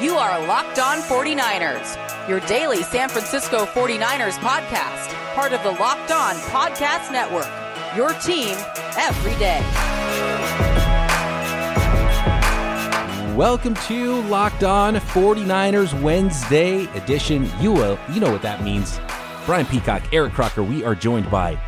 You are Locked On 49ers, your daily San Francisco 49ers podcast, part of the Locked On Podcast Network. Your team every day. Welcome to Locked On 49ers Wednesday edition. You will, you know what that means. Brian Peacock, Eric Crocker, we are joined by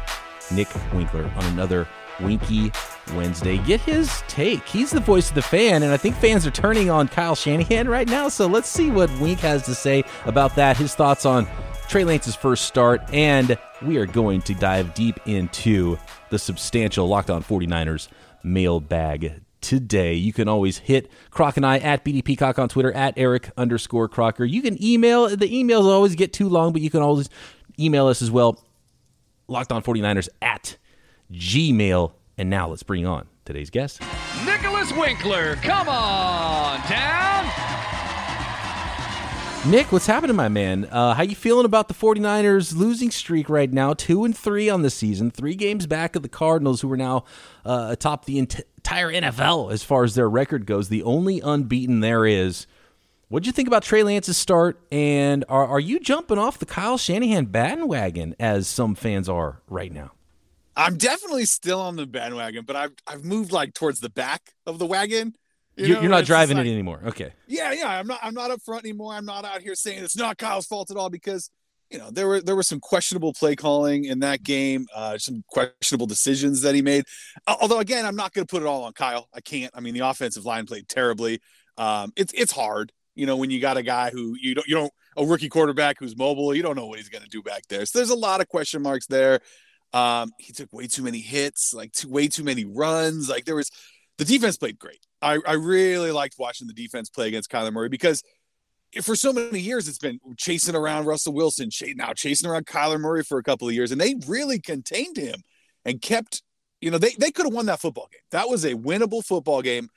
Nick Winkler on another Winky Wednesday. Get his take. He's the voice of the fan, and I think fans are turning on Kyle Shanahan right now. So let's see what Wink has to say about that, his thoughts on Trey Lance's first start, and we are going to dive deep into the substantial Locked On 49ers mailbag today. You can always hit Croc and I at BD Peacock on Twitter, at Eric underscore Crocker. You can email, the emails always get too long, but you can always email us as well, Locked On 49ers at Gmail. And now let's bring on today's guest. Nicholas Winkler, come on down. Nick, what's happening, my man? Uh, how you feeling about the 49ers losing streak right now? Two and three on the season, three games back of the Cardinals, who are now uh, atop the entire NFL as far as their record goes. The only unbeaten there is. What'd you think about Trey Lance's start? And are, are you jumping off the Kyle Shanahan bandwagon as some fans are right now? I'm definitely still on the bandwagon, but I've I've moved like towards the back of the wagon. You are not driving like, it anymore. Okay. Yeah, yeah. I'm not. I'm not up front anymore. I'm not out here saying it's not Kyle's fault at all because you know there were there were some questionable play calling in that game, uh, some questionable decisions that he made. Although again, I'm not going to put it all on Kyle. I can't. I mean, the offensive line played terribly. Um, it's it's hard, you know, when you got a guy who you don't you don't a rookie quarterback who's mobile. You don't know what he's going to do back there. So there's a lot of question marks there. Um, he took way too many hits, like too, way too many runs. Like there was, the defense played great. I, I really liked watching the defense play against Kyler Murray because for so many years it's been chasing around Russell Wilson, now chasing around Kyler Murray for a couple of years, and they really contained him and kept. You know, they, they could have won that football game. That was a winnable football game.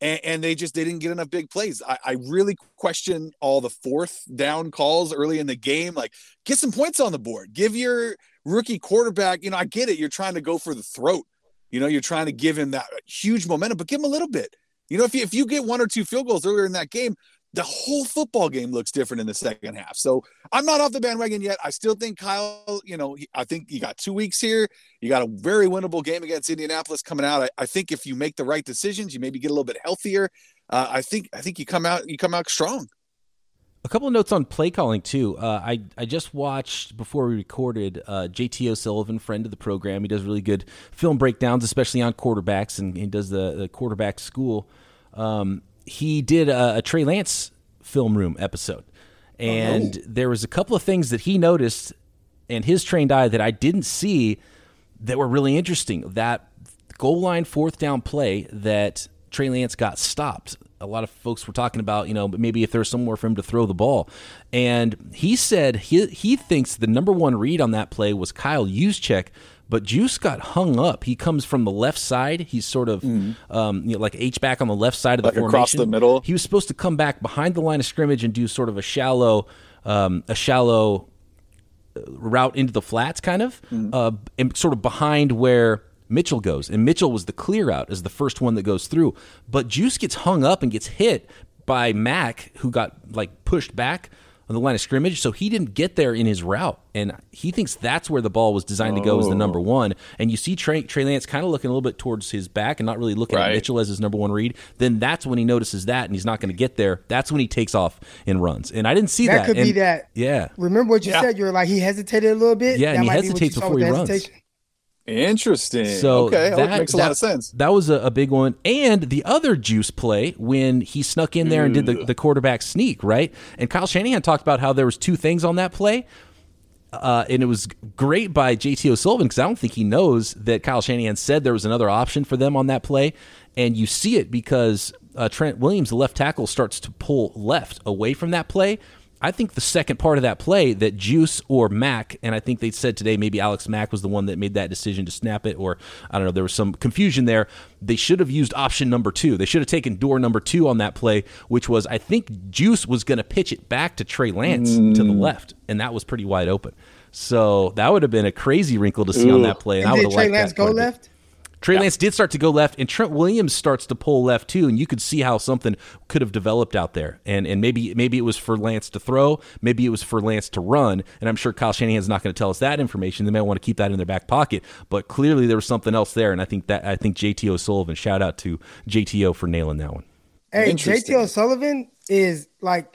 And, and, they just they didn't get enough big plays. I, I, really question all the fourth down calls early in the game. Like, get some points on the board. Give your rookie quarterback, you know, I get it. You're trying to go for the throat. You know, you're trying to give him that huge momentum, but give him a little bit. You know, if you, if you get one or two field goals earlier in that game, the whole football game looks different in the second half. So I'm not off the bandwagon yet. I still think Kyle, you know, I think you got two weeks here. You got a very winnable game against Indianapolis coming out. I, I think if you make the right decisions, you maybe get a little bit healthier. Uh, I think I think you come out you come out strong. A couple of notes on play calling too. Uh, I I just watched before we recorded uh, JT O'Sullivan, friend of the program. He does really good film breakdowns, especially on quarterbacks, and he does the, the quarterback school. Um, he did a, a, Trey Lance film room episode, and oh, there was a couple of things that he noticed and his trained eye that I didn't see that were really interesting. That goal line fourth down play that Trey Lance got stopped a lot of folks were talking about, you know, maybe if there's somewhere for him to throw the ball. And he said he he thinks the number one read on that play was Kyle Juszczyk, but Juice got hung up. He comes from the left side. He's sort of mm. um, you know, like H back on the left side of the like formation. Across the middle. He was supposed to come back behind the line of scrimmage and do sort of a shallow, um, a shallow uh, route into the flats, kind of, mm. uh, and sort of behind where Mitchell goes, and Mitchell was the clear out as the first one that goes through. But Juice gets hung up and gets hit by Mack, who got like pushed back on the line of scrimmage, so he didn't get there in his route, and he thinks that's where the ball was designed to go as the number oh. one. And you see Trey, Trey Lance kind of looking a little bit towards his back and not really looking right. at Mitchell as his number one read. Then that's when he notices that, and he's not going to get there. That's when he takes off and runs. And I didn't see that. That could and, be that. Yeah. Remember what you yeah. said? You were like he hesitated a little bit. Yeah, that and he hesitates before he runs. Hesitation. Interesting. So okay, that, that makes a that, lot of sense. That was a, a, big one. And the other juice play when he snuck in there and did the, the quarterback sneak, right? And Kyle Shanahan talked about how there was two things on that play. Uh, and it was great by JT O'Sullivan because I don't think he knows that Kyle Shanahan said there was another option for them on that play. And you see it because uh, Trent Williams, the left tackle, starts to pull left away from that play I think the second part of that play that Juice or Mack, and I think they said today maybe Alex Mack was the one that made that decision to snap it, or I don't know, there was some confusion there. They should have used option number two. They should have taken door number two on that play, which was I think Juice was going to pitch it back to Trey Lance mm. to the mm. left, and that was pretty wide open. So that would have been a crazy wrinkle to see Ooh. on that play. And, and did Trey Lance go left? Trey yeah. Lance did start to go left, and Trent Williams starts to pull left too, and you could see how something could have developed out there. And and maybe maybe it was for Lance to throw, maybe it was for Lance to run. And I'm sure Kyle Shanahan's not going to tell us that information. They might want to keep that in their back pocket. But clearly there was something else there, and I think that I think JT O'Sullivan. Shout out to JTO for nailing that one. Hey, JT O'Sullivan is like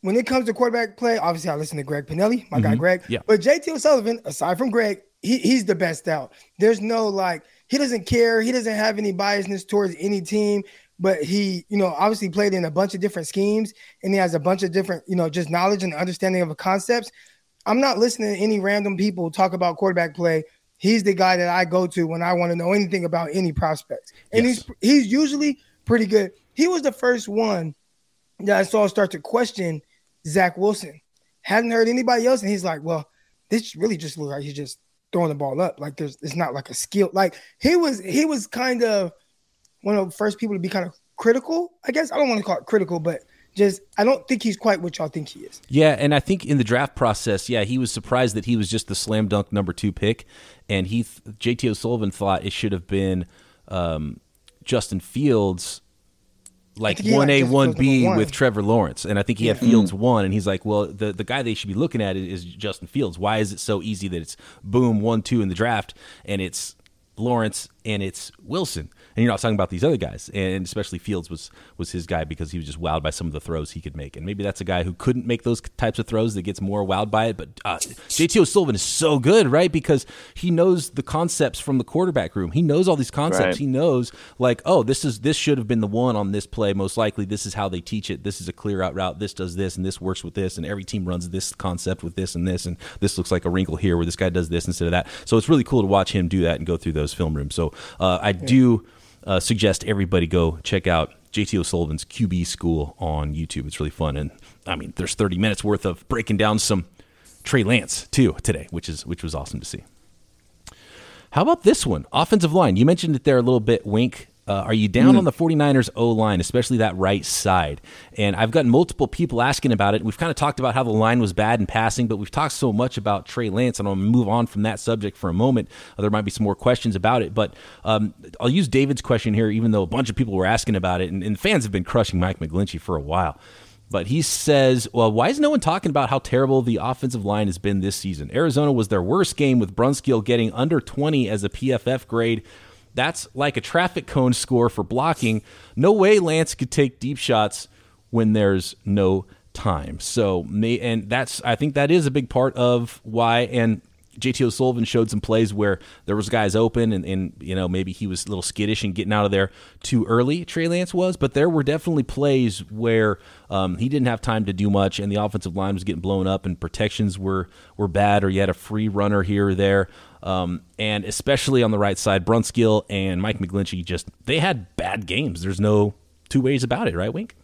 when it comes to quarterback play, obviously I listen to Greg Pinelli, my mm-hmm. guy Greg. Yeah. But JT O'Sullivan, aside from Greg, he, he's the best out. There's no like he doesn't care. He doesn't have any biasness towards any team. But he, you know, obviously played in a bunch of different schemes, and he has a bunch of different, you know, just knowledge and understanding of the concepts. I'm not listening to any random people talk about quarterback play. He's the guy that I go to when I want to know anything about any prospects, and yes. he's he's usually pretty good. He was the first one that I saw start to question Zach Wilson. Hadn't heard anybody else, and he's like, "Well, this really just looks like he's just throwing the ball up. Like there's, it's not like a skill. Like he was, he was kind of one of the first people to be kind of critical. I guess I don't want to call it critical, but just I don't think he's quite what y'all think he is. Yeah, and I think in the draft process, yeah, he was surprised that he was just the slam dunk number two pick, and he JT O'Sullivan thought it should have been um, Justin Fields like one A, one B with Trevor Lawrence, and I think he had Fields mm-hmm. one, and he's like, well, the the guy they should be looking at is Justin Fields. Why is it so easy that it's boom one two in the draft, and it's Lawrence and it's Wilson? And you're not talking about these other guys. And especially Fields was was his guy because he was just wowed by some of the throws he could make. And maybe that's a guy who couldn't make those types of throws that gets more wowed by it. But uh, JT O'Sullivan is so good, right? Because he knows the concepts from the quarterback room. He knows all these concepts. Right. He knows like, oh, this is this should have been the one on this play. Most likely, this is how they teach it. This is a clear out route. This does this, and this works with this, and every team runs this concept with this and this, and this looks like a wrinkle here where this guy does this instead of that. So it's really cool to watch him do that and go through those film rooms. So uh, I do uh, suggest everybody go check out JT O'Sullivan's QB School on YouTube. It's really fun, and I mean, there's 30 minutes worth of breaking down some Trey Lance too today, which is which was awesome to see. How about this one? Offensive line. You mentioned it there a little bit, Wink. Uh, are you down mm. on the 49ers O line, especially that right side? And I've gotten multiple people asking about it. We've kind of talked about how the line was bad in passing, but we've talked so much about Trey Lance, and I'll move on from that subject for a moment. Uh, there might be some more questions about it, but um, I'll use David's question here, even though a bunch of people were asking about it, and, and fans have been crushing Mike McGlinchey for a while. But he says, well, why is no one talking about how terrible the offensive line has been this season? Arizona was their worst game with Brunskill getting under 20 as a PFF grade. That's like a traffic cone score for blocking. No way Lance could take deep shots when there's no time. So, and that's I think that is a big part of why. And JT O'Sullivan showed some plays where there was guys open and, and you know maybe he was a little skittish and getting out of there too early. Trey Lance was, but there were definitely plays where um, he didn't have time to do much, and the offensive line was getting blown up, and protections were were bad, or you had a free runner here or there. Um, and especially on the right side, Brunskill and Mike McGlinchey just they had bad games. There's no two ways about it, right, Wink?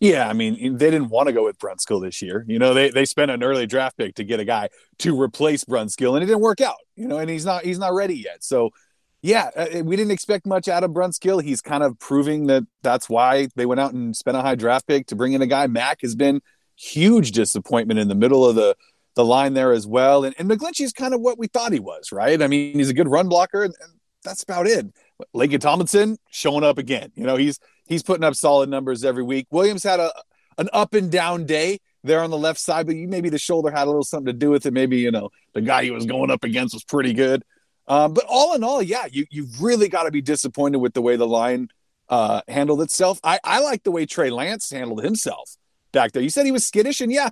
Yeah, I mean, they didn't want to go with Brunskill this year. You know, they they spent an early draft pick to get a guy to replace Brunskill, and it didn't work out. You know, and he's not he's not ready yet. So, yeah, uh, we didn't expect much out of Brunskill. He's kind of proving that that's why they went out and spent a high draft pick to bring in a guy. Mac has been huge disappointment in the middle of the the line there as well. And, and McGlinchey's kind of what we thought he was, right? I mean, he's a good run blocker, and, and that's about it. Laken Tomlinson showing up again. You know, he's he's putting up solid numbers every week. Williams had a an up and down day there on the left side, but maybe the shoulder had a little something to do with it. Maybe you know the guy he was going up against was pretty good. Um, but all in all, yeah, you you've really got to be disappointed with the way the line uh, handled itself. I I like the way Trey Lance handled himself back there. You said he was skittish, and yeah,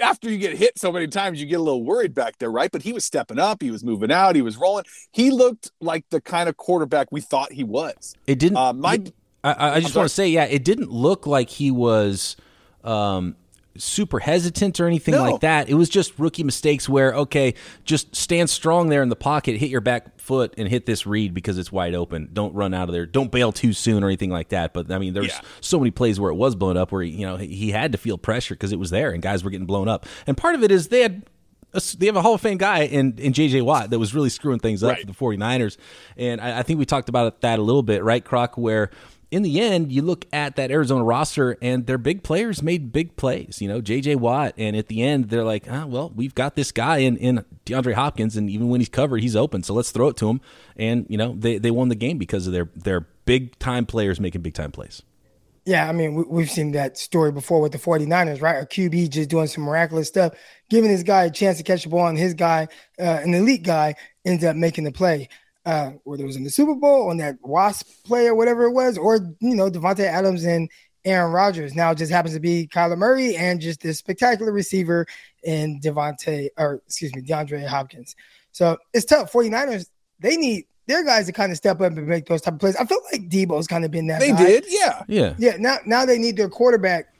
after you get hit so many times, you get a little worried back there, right? But he was stepping up, he was moving out, he was rolling. He looked like the kind of quarterback we thought he was. It didn't. Uh, my, I, I just want to say, yeah, it didn't look like he was. Um, super hesitant or anything no. like that. It was just rookie mistakes where, okay, just stand strong there in the pocket, hit your back foot, and hit this read because it's wide open. Don't run out of there. Don't bail too soon or anything like that. But I mean, there's yeah. so many plays where it was blown up where, you know, he had to feel pressure because it was there and guys were getting blown up. And part of it is they had they have a Hall of Fame guy in, in J.J. Watt that was really screwing things up right. for the 49ers. And I, I, think we talked about that a little bit, right, Croc, where in the end, you look at that Arizona roster and their big players made big plays. You know, J.J. Watt, and at the end, they're like, ah, well, we've got this guy in, in DeAndre Hopkins, and even when he's covered, he's open. So let's throw it to him. And you know, they they won the game because of their their big time players making big time plays. Yeah, I mean, we, have seen that story before with the 49ers, right? A QB just doing some miraculous stuff, giving this guy a chance to catch the ball, and his guy, uh, an elite guy, ends up making the play. Uh, whether it was in the Super Bowl on that Wasp play or whatever it was, or you know, Davante Adams and Aaron Rodgers. Now it just happens to be Kyler Murray and just this spectacular receiver in Devontae, or excuse me, DeAndre Hopkins. So it's tough. 49ers, they need their guys to kind of step up and make those type of plays. I feel like Deebo's kind of been that. They guy. did, yeah, yeah, yeah. Now, now they need their quarterback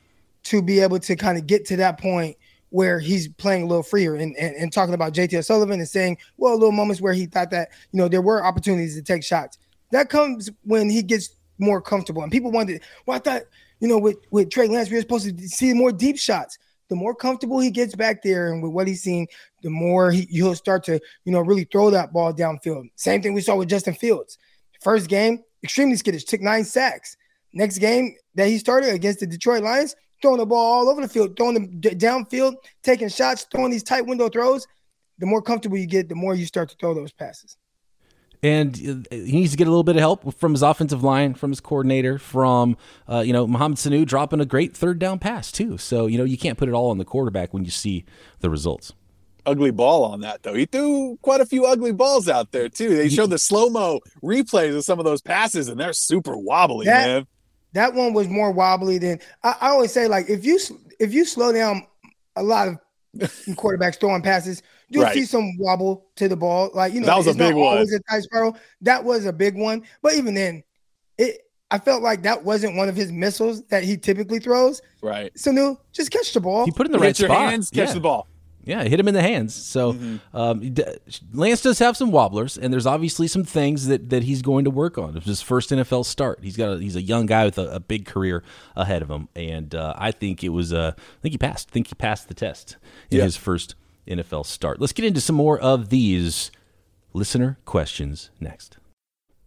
to be able to kind of get to that point where he's playing a little freer and, and, and talking about JT Sullivan and saying, well, a little moments where he thought that you know there were opportunities to take shots. That comes when he gets more comfortable. And people wondered, well, I thought you know with with Trey Lance we were supposed to see more deep shots the more comfortable he gets back there and with what he's seen, the more he, he'll start to, you know, really throw that ball downfield. Same thing we saw with Justin Fields. First game, extremely skittish, took nine sacks. Next game that he started against the Detroit Lions, throwing the ball all over the field, throwing them downfield, taking shots, throwing these tight window throws. The more comfortable you get, the more you start to throw those passes and uh, he needs to get a little bit of help from his offensive line, from his coordinator, from uh, you know Mohamed Sanu dropping a great third down pass too. So you know you can't put it all on the quarterback when you see the results. Ugly ball on that though. He threw quite a few ugly balls out there too. They showed the slow mo replays of some of those passes, and they're super wobbly, that, man. That one was more wobbly than I, I always say. Like if you if you slow down a lot of quarterbacks throwing passes, you'll right. see some wobble to the ball. Like you know, that was a big one. A tight spiral. That was a big one. But even then, it I felt like that wasn't one of his missiles that he typically throws. Right. So no, just catch the ball. He put in the right your spot. Hands, catch yeah. the ball. Yeah, hit him in the hands. So mm-hmm. um, Lance does have some wobblers, and there's obviously some things that, that he's going to work on. It's his first NFL start. He's got a, he's a young guy with a, a big career ahead of him, and uh, I think it was uh, I think he passed. I think he passed the test in yeah. his first NFL start. Let's get into some more of these listener questions next.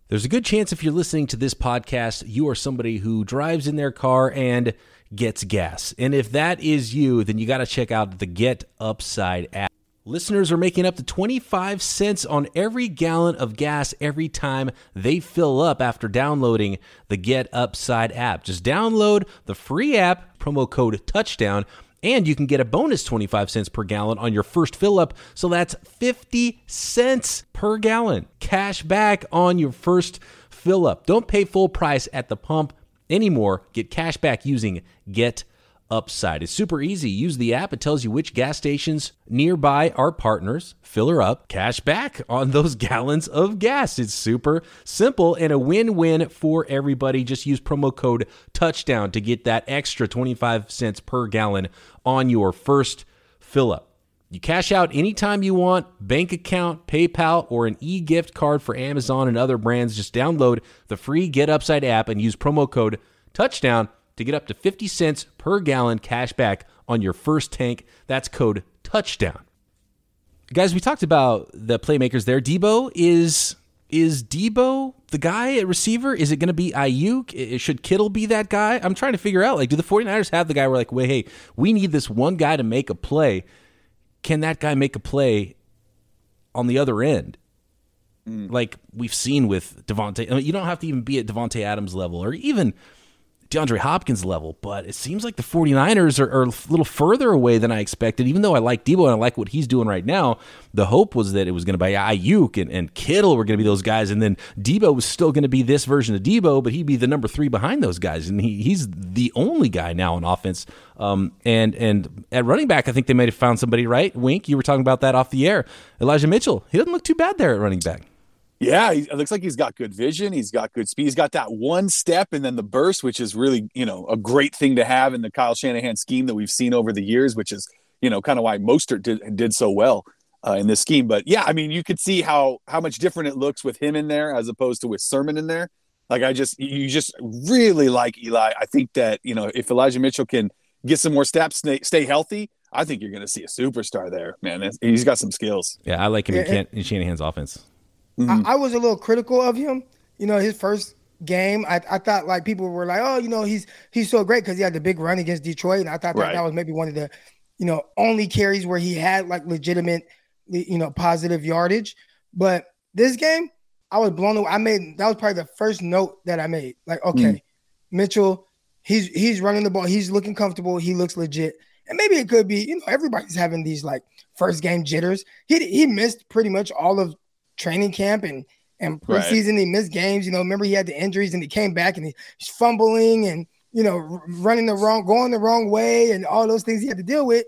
There's a good chance if you're listening to this podcast, you are somebody who drives in their car and gets gas. And if that is you, then you got to check out the Get Upside app. Listeners are making up to 25 cents on every gallon of gas every time they fill up after downloading the Get Upside app. Just download the free app, promo code touchdown and you can get a bonus 25 cents per gallon on your first fill up. So that's 50 cents per gallon cash back on your first fill up. Don't pay full price at the pump anymore. Get cash back using Get upside. It's super easy. Use the app. It tells you which gas stations nearby are partners. Fill her up, cash back on those gallons of gas. It's super simple and a win win for everybody. Just use promo code touchdown to get that extra 25 cents per gallon on your first fill up. You cash out anytime you want, bank account, PayPal, or an e gift card for Amazon and other brands. Just download the free Get Upside app and use promo code touchdown to get up to 50 cents per gallon cash back on your first tank. That's code touchdown. Guys, we talked about the playmakers there. Deebo is is Deebo the guy at receiver? Is it going to be Aiyuk? Should Kittle be that guy? I'm trying to figure out like do the 49ers have the guy where like, "Wait, hey, we need this one guy to make a play." Can that guy make a play on the other end? Mm. Like we've seen with Davante. I mean, you don't have to even be at Davante Adams level or even DeAndre Hopkins level, but it seems like the 49ers are, are, a little further away than I expected. Even though I like Deebo and I like what he's doing right now, the hope was that it was going to be Aiyuk and, and Kittle were going to be those guys, and then Deebo was still going to be this version of Deebo, but he'd be the number three behind those guys, and he, he's the only guy now on offense. Um, and and at running back, I think they might have found somebody right. Wink, you were talking about that off the air. Elijah Mitchell, he doesn't look too bad there at running back. Yeah, he, it looks like he's got good vision. He's got good speed. He's got that one step and then the burst, which is really, you know, a great thing to have in the Kyle Shanahan scheme that we've seen over the years, which is, you know, kind of why Mostert did, did so well uh, in this scheme. But yeah, I mean, you could see how how much different it looks with him in there as opposed to with Sermon in there. Like I just, you just really like Eli. I think that you know if Elijah Mitchell can get some more steps, stay, stay healthy, I think you're going to see a superstar there, man. He's got some skills. Yeah, I like him in, in Shanahan's offense. Mm-hmm. I, I, was a little critical of him. You know, his first game. I, I thought like people were like, oh, you know, he's he's so great because he had the big run against Detroit, and I thought that, Right. that was maybe one of the, you know, only carries where he had like legitimate, you know, positive yardage. But this game, I was blown away. I made that was probably the first note that I made. Like, okay, Mitchell, he's he's running the ball, he's looking comfortable, he looks legit. And maybe it could be, you know, everybody's having these like first game jitters. He he missed pretty much all of training camp and and Right. preseason. He missed games. You know, remember he had the injuries and he came back and he's fumbling and you know running the wrong, going the wrong way, and all those things he had to deal with.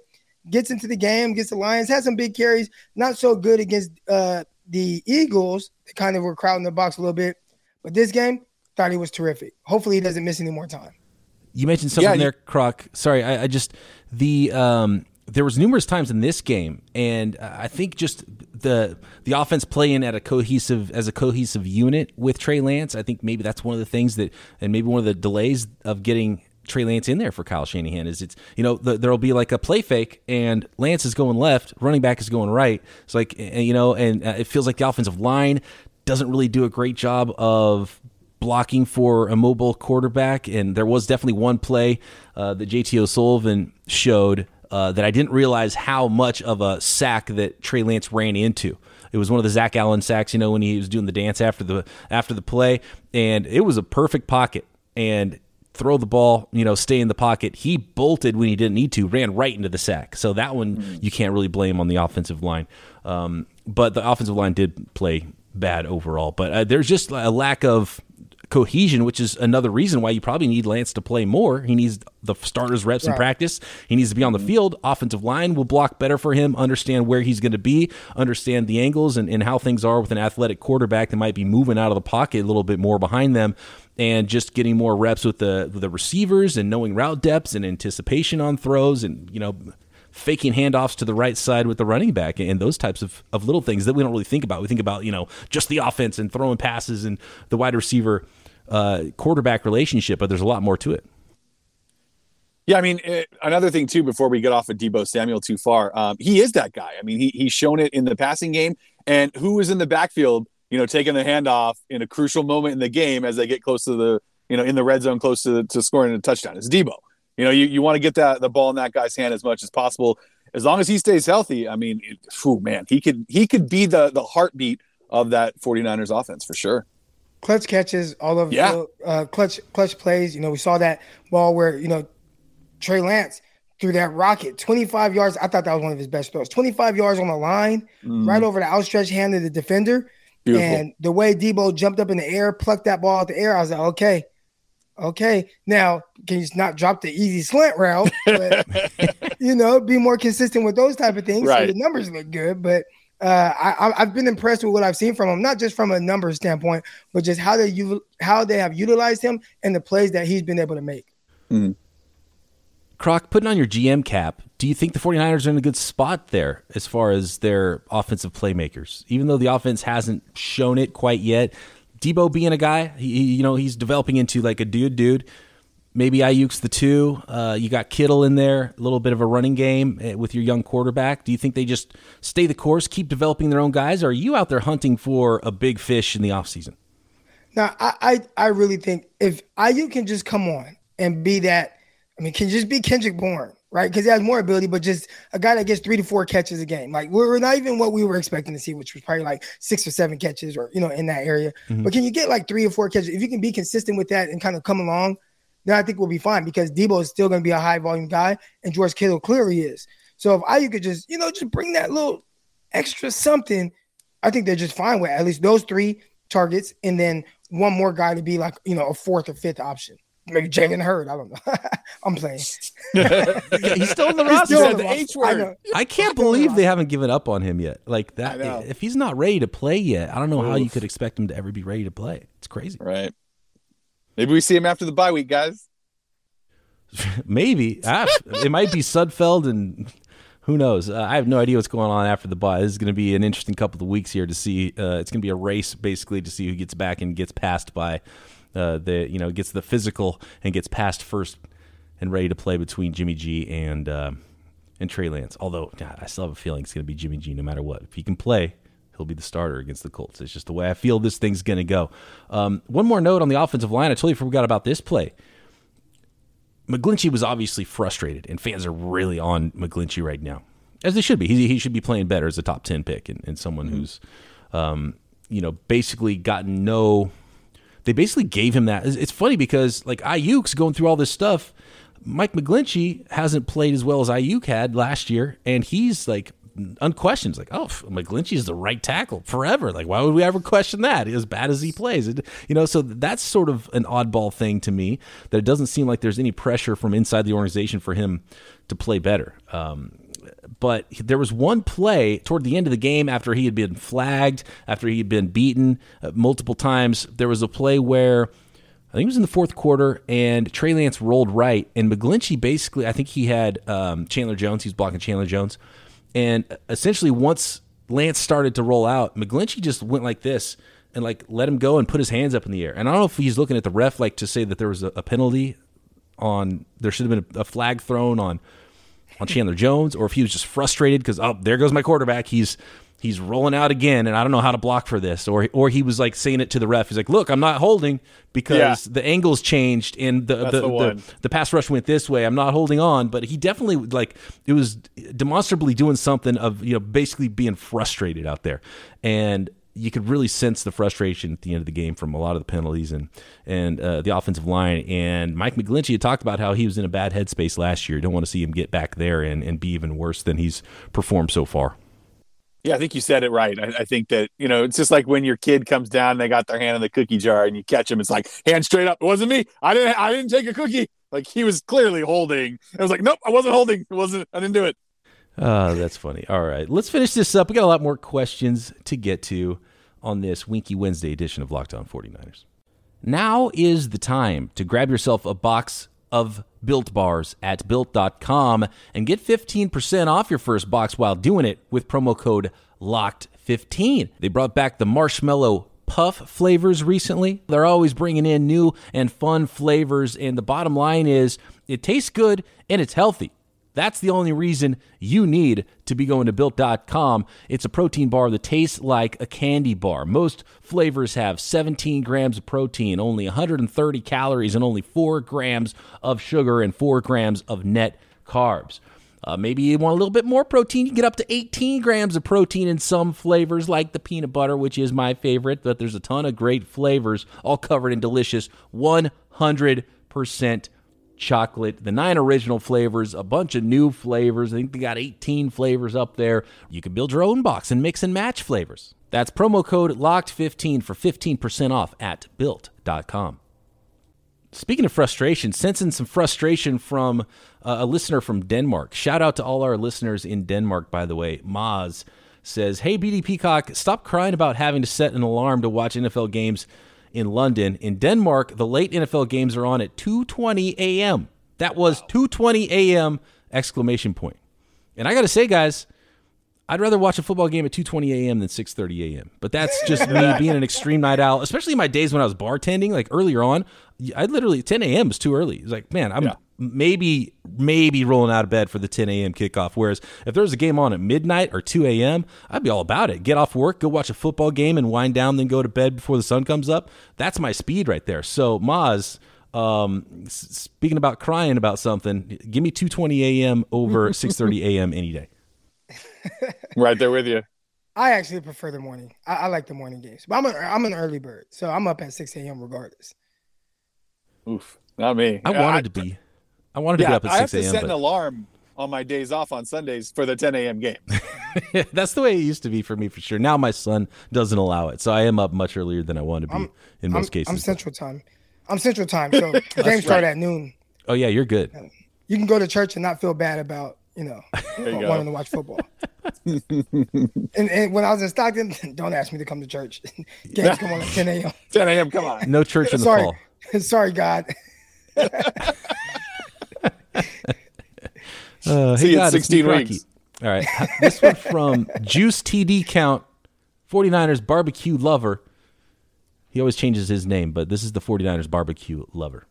Gets into the game, gets the Lions, had some big carries. Not so good against uh, the Eagles. They kind of were crowding the box a little bit, but this game thought he was terrific. Hopefully, he doesn't miss any more time. You mentioned something Yeah, there, Croc. Sorry, I, I just the um, there was numerous times in this game, and uh, I think just the the offense playing at a cohesive as a cohesive unit with Trey Lance. I think maybe that's one of the things that, and maybe one of the delays of getting Trey Lance in there for Kyle Shanahan is it's you know the, there'll be like a play fake and Lance is going left, running back is going right. It's like you know, and uh, it feels like the offensive line doesn't really do a great job of blocking for a mobile quarterback. And there was definitely one play uh, that JT O'Sullivan showed uh, that I didn't realize how much of a sack that Trey Lance ran into. It was one of the Zach Allen sacks, you know, when he was doing the dance after the after the play, and it was a perfect pocket. And throw the ball, you know, stay in the pocket. He bolted when he didn't need to, ran right into the sack. So that one you can't really blame on the offensive line. Um, but the offensive line did play bad overall. But uh, there's just a lack of cohesion, which is another reason why you probably need Lance to play more. He needs the starters reps in practice. He needs to be on the mm-hmm. field. Offensive line will block better for him, understand where he's going to be, understand the angles and, and how things are with an athletic quarterback that might be moving out of the pocket a little bit more behind them and just getting more reps with the with the receivers and knowing route depths and anticipation on throws and you know faking handoffs to the right side with the running back and those types of, of little things that we don't really think about. We think about, you know, just the offense and throwing passes and the wide receiver uh, quarterback relationship, but there's a lot more to it. Yeah, I mean, eh, another thing too, before we get off of Deebo Samuel too far, um, he is that guy. I mean, he he's shown it in the passing game, and who is in the backfield, you know, taking the handoff in a crucial moment in the game as they get close to the, you know, in the red zone, close to to scoring a touchdown. It's Deebo. You know, you, you want to get that the ball in that guy's hand as much as possible. As long as he stays healthy, I mean, it, phew, man, he could he could be the the heartbeat of that 49ers offense for sure. Clutch catches, all of Yeah. the uh, clutch clutch plays. You know, we saw that ball where you know Trey Lance threw that rocket 25 yards. I thought that was one of his best throws. 25 yards on the line, right over the outstretched hand of the defender. Beautiful. And the way Deebo jumped up in the air, plucked that ball out the air, I was like, okay, okay. Now, can you not drop the easy slant route? But, you know, be more consistent with those type of things. Right. So the numbers look good, but uh, I, I- I've been impressed with what I've seen from him, not just from a numbers standpoint, but just how they u- how they have utilized him and the plays that he's been able to make. Croc, putting on your GM cap, do you think the 49ers are in a good spot there as far as their offensive playmakers? Even though the offense hasn't shown it quite yet, Deebo being a guy, he, he- you know, he's developing into like a dude dude. Maybe Aiyuk's the two. Uh, you got Kittle in there, a little bit of a running game eh, with your young quarterback. Do you think they just stay the course, keep developing their own guys, or are you out there hunting for a big fish in the offseason? Now, I, I I really think if Aiyuk can just come on and be that, I mean, can just be Kendrick Bourne, right? Because he has more ability, but just a guy that gets three to four catches a game. Like we're we're not even what we were expecting to see, which was probably like six or seven catches, or you know, in that area. But can you get like three or four catches? If you can be consistent with that and kind of come along, then I think we'll be fine because Deebo is still going to be a high volume guy, and George Kittle clearly is. So if Aiyuk could just, you know, just bring that little extra something, I think they're just fine with at least those three targets, and then one more guy to be like, you know, a fourth or fifth option. Maybe Jalen Hurd. I don't know. I'm playing. He's still in the He's roster. still said on the roster. H I word. know. I can't believe they haven't given up on him yet. Like that, if he's not ready to play yet, I don't know how you could expect him to ever be ready to play. It's crazy. Right. Maybe we see him after the bye week, guys. Maybe ah, it might be Sudfeld, and who knows? Uh, I have no idea what's going on after the bye. This is going to be an interesting couple of weeks here to see. Uh, it's going to be a race basically to see who gets back and gets passed by uh, the you know gets the physical and gets passed first and ready to play between Jimmy G and um and Trey Lance. Although I still have a feeling it's going to be Jimmy G no matter what. If he can play, He'll be the starter against the Colts. It's just the way I feel this thing's going to go. Um, one more note on the offensive line. I totally forgot about this play. McGlinchey was obviously frustrated, and fans are really on McGlinchey right now, as they should be. He, he should be playing better as a top 10 pick and, and someone mm-hmm. who's, um, you know, basically gotten no. They basically gave him that. It's funny because, like, Aiyuk's going through all this stuff. Mike McGlinchey hasn't played as well as Aiyuk had last year, and he's like unquestioned. Like, oh, McGlinchey is the right tackle forever. Like, why would we ever question that? As bad as he plays, it, you know. So that's sort of an oddball thing to me. That it doesn't seem like there's any pressure from inside the organization for him to play better. Um, but there was one play toward the end of the game after he had been flagged, after he had been beaten uh, multiple times. There was a play where. I think it was in the fourth quarter, and Trey Lance rolled right, and McGlinchey basically, I think he had um, Chandler Jones. He's blocking Chandler Jones, and essentially, once Lance started to roll out, McGlinchey just went like this and like let him go and put his hands up in the air. And I don't know if he's looking at the ref like to say that there was a, a penalty on there should have been a, a flag thrown on on Chandler Jones, or if he was just frustrated because oh there goes my quarterback. He's he's rolling out again and I don't know how to block for this or or he was like saying it to the ref he's like look I'm not holding because yeah. the angles changed and the the, the, the, the, pass rush went this way I'm not holding on but he definitely like it was demonstrably doing something of you know basically being frustrated out there and you could really sense the frustration at the end of the game from a lot of the penalties and and uh, the offensive line. And Mike McGlinchey had talked about how he was in a bad headspace last year. Don't want to see him get back there and, and be even worse than he's performed so far. Yeah, I think you said it right. I, I, think that you know it's just like when your kid comes down, and they got their hand in the cookie jar, and you catch them. It's like hand straight up. It wasn't me. I didn't. I didn't take a cookie. Like he was clearly holding. I was like, nope, I wasn't holding. It wasn't. I didn't do it. Oh, that's funny. All right, let's finish this up. We got a lot more questions to get to on this Winky Wednesday edition of Locked On 49ers. Now is the time to grab yourself a box of Built Bars at built.com and get 15% off your first box while doing it with promo code LOCKED15. They brought back the marshmallow puff flavors recently. They're always bringing in new and fun flavors, and the bottom line is it tastes good and it's healthy. That's the only reason you need to be going to built.com. It's a protein bar that tastes like a candy bar. Most flavors have 17 grams of protein, only 130 calories, and only 4 grams of sugar and 4 grams of net carbs. Uh, maybe you want a little bit more protein. You get up to 18 grams of protein in some flavors, like the peanut butter, which is my favorite, but there's a ton of great flavors, all covered in delicious 100% chocolate, the nine original flavors, a bunch of new flavors. I think they got 18 flavors up there. You can build your own box and mix and match flavors. That's promo code LOCKED15 for 15% off at built.com. Speaking of frustration, sensing some frustration from uh, a listener from Denmark. Shout out to all our listeners in Denmark, by the way. Maz says, Hey, BD Peacock, stop crying about having to set an alarm to watch NFL games in London. In Denmark, the late NFL games are on at 2:20 a.m. That was 2:20 a.m. exclamation point. And I got to say, guys, I'd rather watch a football game at 2:20 a.m. than 6:30 a.m. But that's just me being an extreme night owl, especially in my days when I was bartending. Like earlier on, I literally 10 a.m. is too early. It's like, man, I'm yeah maybe maybe rolling out of bed for the 10 a.m. kickoff. Whereas if there was a game on at midnight or 2 a.m., I'd be all about it. Get off work, go watch a football game, and wind down, then go to bed before the sun comes up. That's my speed right there. So Maz, um, speaking about crying about something, give me 2:20 a.m. over 6:30 a.m. any day. right there with you. I actually prefer the morning. I, I like the morning games, but I'm an I'm an early bird, so I'm up at 6 a.m. regardless. Oof, not me. I wanted I, to be. I wanted to yeah, be up at 6 a.m. I have to set but... an alarm on my days off on Sundays for the 10 a.m. game. That's the way it used to be for me for sure. Now my son doesn't allow it, so I am up much earlier than I want to be I'm, in most I'm, cases. I'm Central Time. I'm Central Time, so the game start at noon. Oh yeah, you're good. You can go to church and not feel bad about you know you wanting to watch football. and, and, when I was in Stockton, don't ask me to come to church. Games come on at 10 a.m. 10 a.m. Come on. No church in the sorry. fall. Sorry, God. Uh, See hey, God, 16 weeks. All right. this one from Juice TD Count, 49ers barbecue lover. He always changes his name, but this is the 49ers barbecue lover.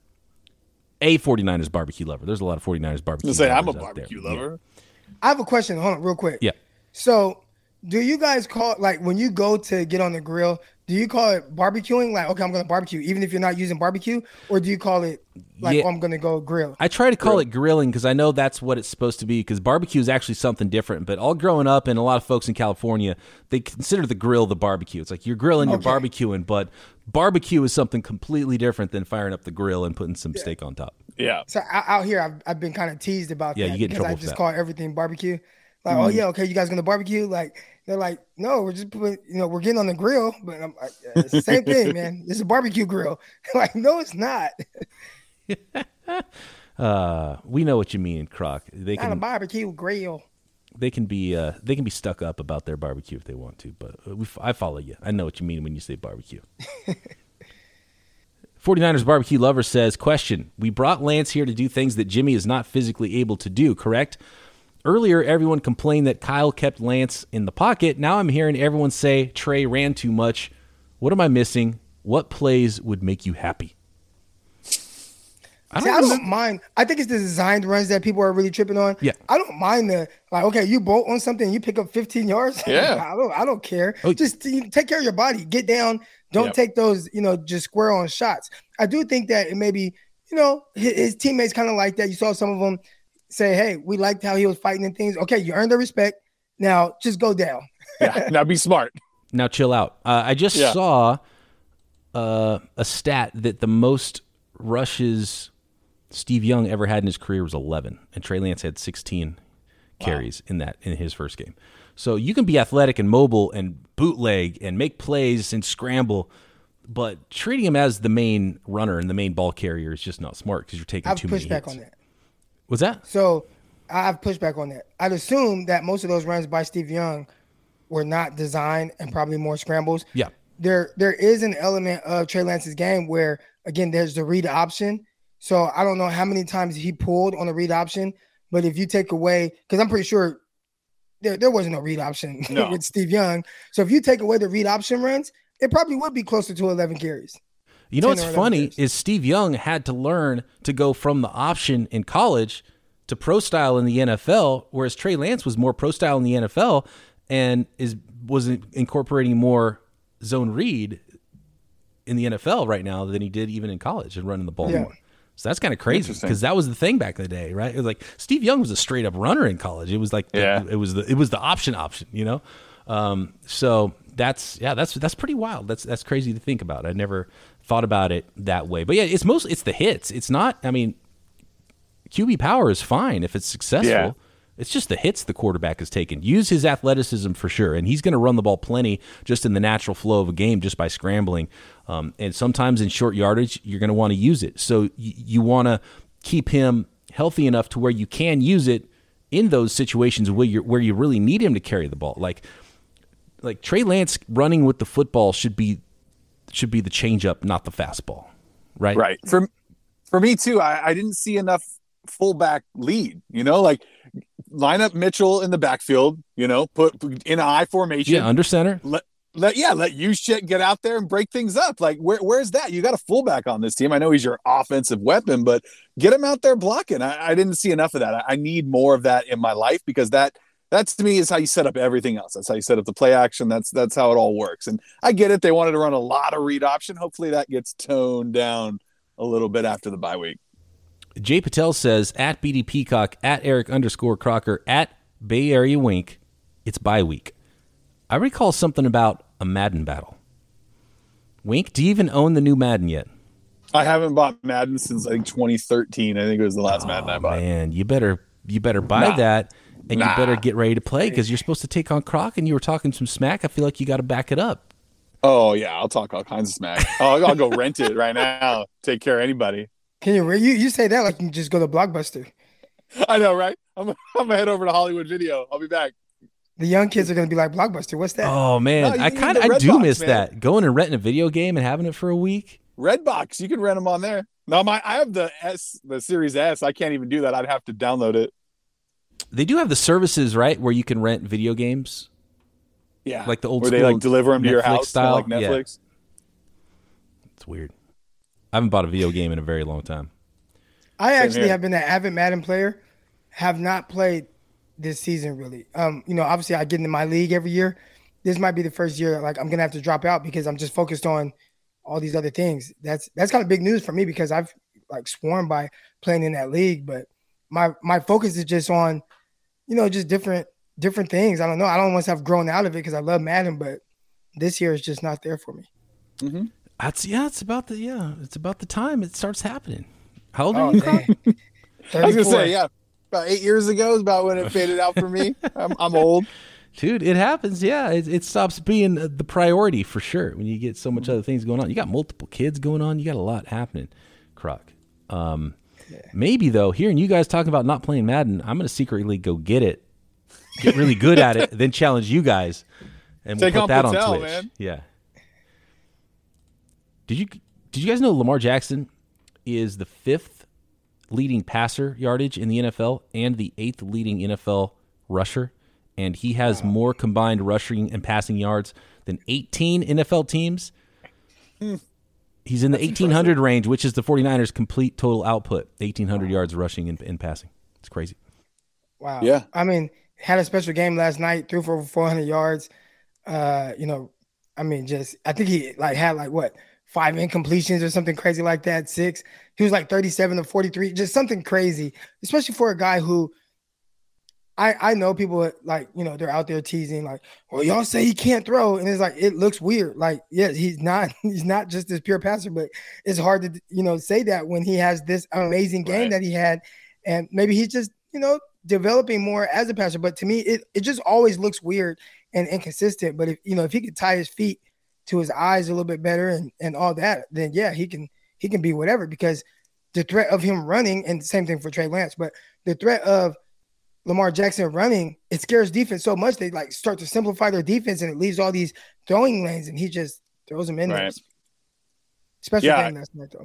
A 49ers barbecue lover. There's a lot of 49ers barbecue say, I'm a barbecue lover. Yeah. I have a question. Hold on, real quick. Yeah. So do you guys call like when you go to get on the grill? Do you call it barbecuing? Like, okay, I'm gonna barbecue, even if you're not using barbecue, or do you call it like, Yeah. oh, I'm gonna go grill? I try to call it grilling because I know that's what it's supposed to be. Because barbecue is actually something different. But all growing up, and a lot of folks in California, they consider the grill the barbecue. It's like you're grilling, you're barbecuing, but barbecue is something completely different than firing up the grill and putting some steak on top. Yeah. So out out here, I've, I've been kind of teased about Yeah, that you get in because trouble I for just that. call everything barbecue. Like, oh yeah, okay, you guys gonna barbecue? Like, they're like, no, we're just putting, you know, we're getting on the grill, but I'm like, "Yeah, it's the same thing, man. This is a barbecue grill. like, no, it's not. Uh, we know what you mean, Croc. They Not a can barbecue grill. they can be uh, they can be stuck up about their barbecue if they want to. But we, I follow you. I know what you mean when you say barbecue. 49ers barbecue lover says, question, we brought Lance here to do things that Jimmy is not physically able to do, correct? Earlier, everyone complained that Kyle kept Lance in the pocket. Now I'm hearing everyone say Trey ran too much. What am I missing? What plays would make you happy? I See, I don't know. don't mind. I think it's the designed runs that people are really tripping on. Yeah. I don't mind the like. Okay, you bolt on something, you pick up 15 yards. Yeah. I don't. I don't care. Oh. Just take care of your body. Get down. Don't Yep. take those. You know, just square on shots. I do think that it maybe you know his, his teammates kind of like that. You saw some of them say, "Hey, we liked how he was fighting and things." Okay, you earned the respect. Now just go down. Yeah. Now be smart. Now chill out. Uh, I just Yeah. saw uh, a stat that the most rushes Steve Young ever had in his career was 11, and Trey Lance had 16 carries in that in his first game. So you can be athletic and mobile and bootleg and make plays and scramble, but treating him as the main runner and the main ball carrier is just not smart because you're taking I've too pushed many back hits. on that. What's that? So I've pushed back on that. I'd assume that most of those runs by Steve Young were not designed and probably more scrambles. Yeah. There there is an element of Trey Lance's game where again there's the read option. So I don't know how many times he pulled on the read option, but if you take away because I'm pretty sure there, there wasn't a read option No. with Steve Young. So if you take away the read option runs, it probably would be closer to 11 carries. You know what's funny carries. is Steve Young had to learn to go from the option in college to pro style in the NFL, whereas Trey Lance was more pro style in the NFL and is was incorporating more zone read in the NFL right now than he did even in college and running the ball Yeah. more. So that's kind of crazy because that was the thing back in the day, right? It was like Steve Young was a straight up runner in college. It was like the, Yeah. it was the it was the option option, you know. Um, so that's yeah, that's that's pretty wild. That's that's crazy to think about. I never thought about it that way. But yeah, it's mostly it's the hits. It's not. I mean, QB power is fine if it's successful. Yeah. It's just the hits the quarterback has taken. Use his athleticism for sure, and he's going to run the ball plenty just in the natural flow of a game, just by scrambling. Um, and sometimes in short yardage, you're going to want to use it. So y- you want to keep him healthy enough to where you can use it in those situations where you where you really need him to carry the ball. Like like Trey Lance running with the football should be should be the changeup, not the fastball. Right. Right. For for me too, I, I didn't see enough fullback lead. You know, like line up Mitchell in the backfield. You know, put, put in an I formation. Yeah, under center. let let yeah, let you shit get out there and break things up. Like where where's that? You got a fullback on this team. I know he's your offensive weapon, but get him out there blocking. I, I didn't see enough of that. I, I need more of that in my life because that that to me is how you set up everything else. That's how you set up the play action. That's that's how it all works. And I get it. They wanted to run a lot of read option. Hopefully that gets toned down a little bit after the bye week. Jay Patel says at BD Peacock, at Eric underscore Crocker, at Bay Area Wink, it's bye week. I recall something about a Madden battle. Wink, do you even own the new Madden yet? I haven't bought Madden since I think 2013. I think it was the last oh, Madden I Oh, bought. man, you better you better buy Nah. that and you better get ready to play because you're supposed to take on Croc and you were talking some smack. I feel like you got to back it up. Oh yeah, I'll talk all kinds of smack. I'll, I'll go rent it right now. Take care of anybody. Can you you you say that like you can just go to Blockbuster? I know, right? I'm, I'm gonna head over to Hollywood Video. I'll be back. The young kids are gonna be like Blockbuster. What's that? Oh man, No, I kind of I do Box, miss man. that going and renting a video game and having it for a week. Redbox, you can rent them on there. No, my I have the S, the Series S. I can't even do that. I'd have to download it. They do have the services right where you can rent video games. Yeah, Like the old where they like deliver them to your house, style? like Yeah. Netflix. It's weird. I haven't bought a video game in a very long time. I actually here. have been an avid Madden player, have not played this season really. Um, you know, obviously I get into my league every year. This might be the first year like I'm gonna have to drop out because I'm just focused on all these other things. That's that's kind of big news for me because I've like sworn by playing in that league, but my my focus is just on, you know, just different different things. I don't know. I don't want to have grown out of it because I love Madden, but this year is just not there for me. Mm-hmm. That's yeah. It's about the yeah. It's about the time it starts happening. How old are Oh, you? I was gonna say, yeah, about eight years ago is about when it faded out for me. I'm, I'm old. Dude, it happens. Yeah, it, it stops being the priority for sure when you get so much other things going on. You got multiple kids going on. You got a lot happening, Croc. Um, Maybe though, hearing you guys talking about not playing Madden, I'm gonna secretly go get it, get really good at it, then challenge you guys, and we'll put that on Twitch. man. Yeah. Did you did you guys know Lamar Jackson is the fifth leading passer yardage in the NFL and the eighth leading NFL rusher? And he has more combined rushing and passing yards than 18 NFL teams. He's in the 1800 range, which is the 49ers' complete total output 1800 yards rushing and, and passing. It's crazy. Wow. Yeah. I mean, had a special game last night, threw for over 400 yards. Uh, you know, I mean, just I think he like had like what five incompletions or something crazy like that. Six. He was like 37 to 43, just something crazy, especially for a guy who. I, I know people like you know they're out there teasing like well y'all say he can't throw and it's like it looks weird like yeah he's not he's not just this pure passer but it's hard to you know say that when he has this amazing game Right. that he had and maybe he's just you know developing more as a passer. But to me, it, it just always looks weird and inconsistent. But if you know if he could tie his feet to his eyes a little bit better and and all that, then yeah, he can he can be whatever because the threat of him running and same thing for Trey Lance, but the threat of Lamar Jackson running, it scares defense so much they like start to simplify their defense and it leaves all these throwing lanes and he just throws them in there. Right. Special Yeah. game last night though.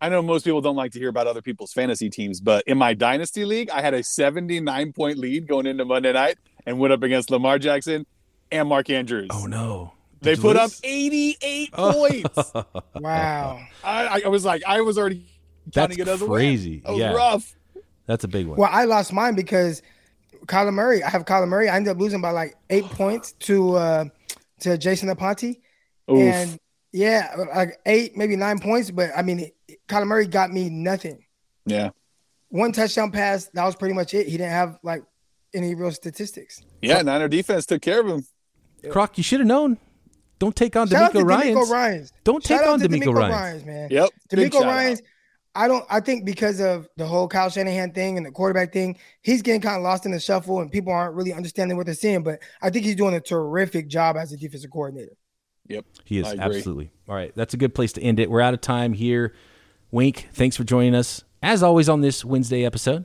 I know most people don't like to hear about other people's fantasy teams, but in my dynasty league, I had a 79 point lead going into Monday night and went up against Lamar Jackson and Mark Andrews. Oh no. They Did you put up 88 Oh. points. Wow. I, I- I was like, I was already That's it as a win. crazy. That was Yeah. rough. That's a big one. Well, I lost mine because Kyler Murray. I have Kyler Murray. I ended up losing by like eight points to uh to Jason Aponte. Oof. And yeah, like eight, maybe nine points. But I mean, Kyler Murray got me nothing. yeah. One touchdown pass. That was pretty much it. He didn't have like any real statistics. Yeah, Niner defense took care of him. Croc, you should have known. Don't take on Shout out to DeMeco Ryans. Ryans. Don't take Shout out on to DeMeco DeMeco Ryans. man. Yep. Big DeMeco shout out. Ryans. I don't. I think because of the whole Kyle Shanahan thing and the quarterback thing, he's getting kind of lost in the shuffle, and people aren't really understanding what they're seeing. But I think he's doing a terrific job as a defensive coordinator. Yep, he is absolutely. All right, that's a good place to end it. We're out of time here. Wink, thanks for joining us as always on this Wednesday episode.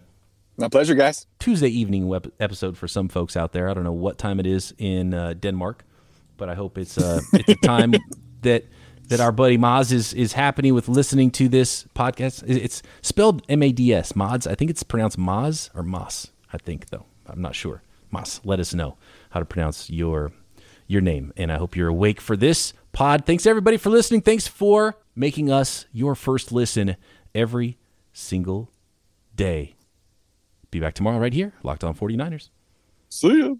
My pleasure, guys. Tuesday evening web- episode for some folks out there. I don't know what time it is in uh, Denmark, but I hope it's uh, it's a time that that our buddy Maz is is happening with listening to this podcast. It's spelled M A D S Mods. I think it's pronounced Maz or Mas. I think though. I'm not sure. Mas. Let us know how to pronounce your your name, and I hope you're awake for this pod. Thanks everybody for listening. Thanks for making us your first listen every single day. Be back tomorrow right here, Locked On 49ers. See ya.